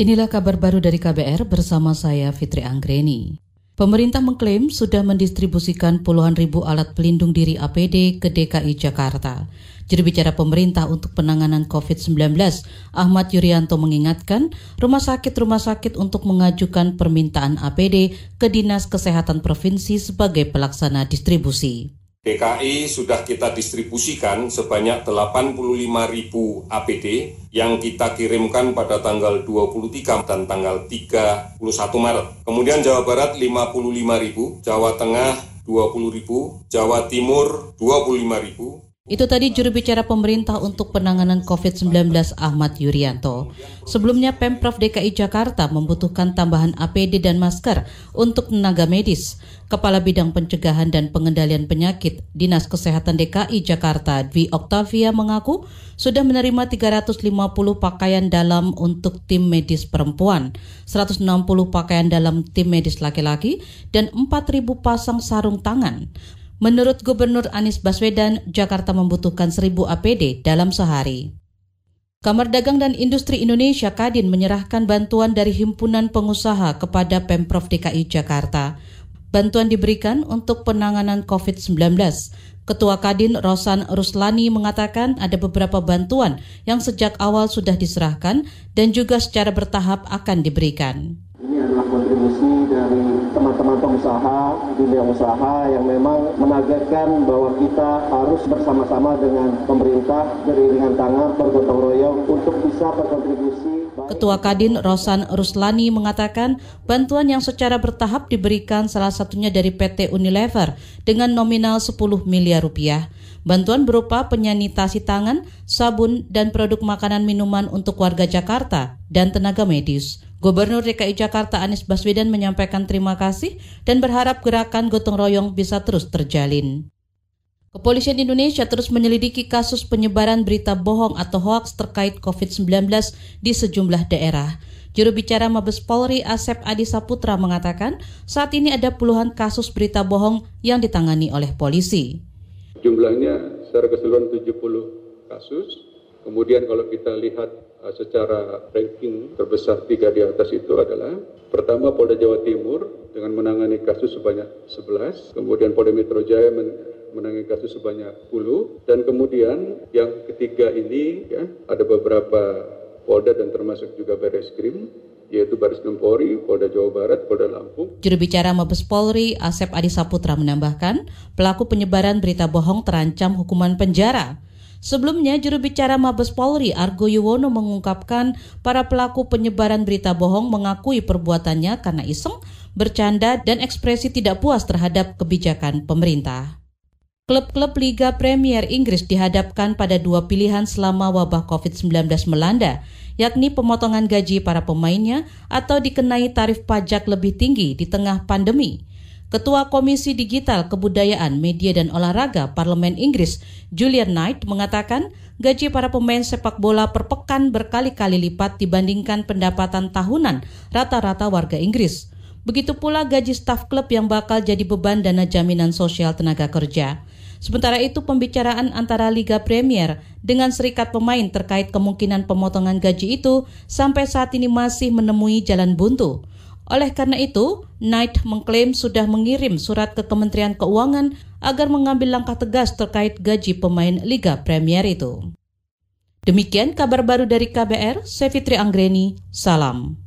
Inilah kabar baru dari KBR bersama saya Fitri Anggreni. Pemerintah mengklaim sudah mendistribusikan puluhan ribu alat pelindung diri APD ke DKI Jakarta. Juru bicara pemerintah untuk penanganan COVID-19, Ahmad Yuryanto mengingatkan rumah sakit-rumah sakit untuk mengajukan permintaan APD ke Dinas Kesehatan Provinsi sebagai pelaksana distribusi. DKI sudah kita distribusikan sebanyak 85 ribu APD yang kita kirimkan pada tanggal 23 dan tanggal 31 Maret. Kemudian Jawa Barat 55 ribu, Jawa Tengah 20 ribu, Jawa Timur 25 ribu, itu tadi juru bicara pemerintah untuk penanganan COVID-19 Ahmad Yuryanto. Sebelumnya Pemprov DKI Jakarta membutuhkan tambahan APD dan masker untuk tenaga medis. Kepala Bidang Pencegahan dan Pengendalian Penyakit Dinas Kesehatan DKI Jakarta Dwi Oktavia mengaku sudah menerima 350 pakaian dalam untuk tim medis perempuan, 160 pakaian dalam tim medis laki-laki, dan 4.000 pasang sarung tangan. Menurut Gubernur Anies Baswedan, Jakarta membutuhkan 1000 APD dalam sehari. Kamar Dagang dan Industri Indonesia Kadin menyerahkan bantuan dari Himpunan Pengusaha kepada Pemprov DKI Jakarta. Bantuan diberikan untuk penanganan COVID-19. Ketua Kadin Rosan Ruslani mengatakan ada beberapa bantuan yang sejak awal sudah diserahkan dan juga secara bertahap akan diberikan. Kontribusi dari teman-teman pengusaha, dunia usaha yang memang menargetkan bahwa kita harus bersama-sama dengan pemerintah beriringan tangan bergotong royong untuk bisa berkontribusi. Ketua Kadin Rosan Ruslani mengatakan bantuan yang secara bertahap diberikan salah satunya dari PT Unilever dengan nominal 10 miliar rupiah. Bantuan berupa penyanitasi tangan, sabun, dan produk makanan minuman untuk warga Jakarta dan tenaga medis. Gubernur DKI Jakarta Anies Baswedan menyampaikan terima kasih dan berharap gerakan gotong royong bisa terus terjalin. Kepolisian Indonesia terus menyelidiki kasus penyebaran berita bohong atau hoaks terkait COVID-19 di sejumlah daerah. Juru bicara Mabes Polri Asep Adi Saputra mengatakan saat ini ada puluhan kasus berita bohong yang ditangani oleh polisi. Jumlahnya secara keseluruhan 70 kasus. Kemudian kalau kita lihat uh, secara ranking terbesar tiga di atas itu adalah pertama Polda Jawa Timur dengan menangani kasus sebanyak 11, kemudian Polda Metro Jaya menangani kasus sebanyak 10, dan kemudian yang ketiga ini ya ada beberapa Polda dan termasuk juga Baris Krim yaitu Baris Krim Polri, Polda Jawa Barat, Polda Lampung. Juru bicara Mabes Polri, Asep Adi Saputra menambahkan, pelaku penyebaran berita bohong terancam hukuman penjara. Sebelumnya, juru bicara Mabes Polri Argo Yuwono mengungkapkan para pelaku penyebaran berita bohong mengakui perbuatannya karena iseng, bercanda, dan ekspresi tidak puas terhadap kebijakan pemerintah. Klub-klub Liga Premier Inggris dihadapkan pada dua pilihan selama wabah COVID-19 melanda, yakni pemotongan gaji para pemainnya atau dikenai tarif pajak lebih tinggi di tengah pandemi. Ketua Komisi Digital Kebudayaan, Media dan Olahraga Parlemen Inggris, Julian Knight, mengatakan gaji para pemain sepak bola per pekan berkali-kali lipat dibandingkan pendapatan tahunan rata-rata warga Inggris. Begitu pula gaji staf klub yang bakal jadi beban dana jaminan sosial tenaga kerja. Sementara itu pembicaraan antara Liga Premier dengan serikat pemain terkait kemungkinan pemotongan gaji itu sampai saat ini masih menemui jalan buntu. Oleh karena itu, Knight mengklaim sudah mengirim surat ke Kementerian Keuangan agar mengambil langkah tegas terkait gaji pemain Liga Premier itu. Demikian kabar baru dari KBR, saya Fitri Anggreni, salam.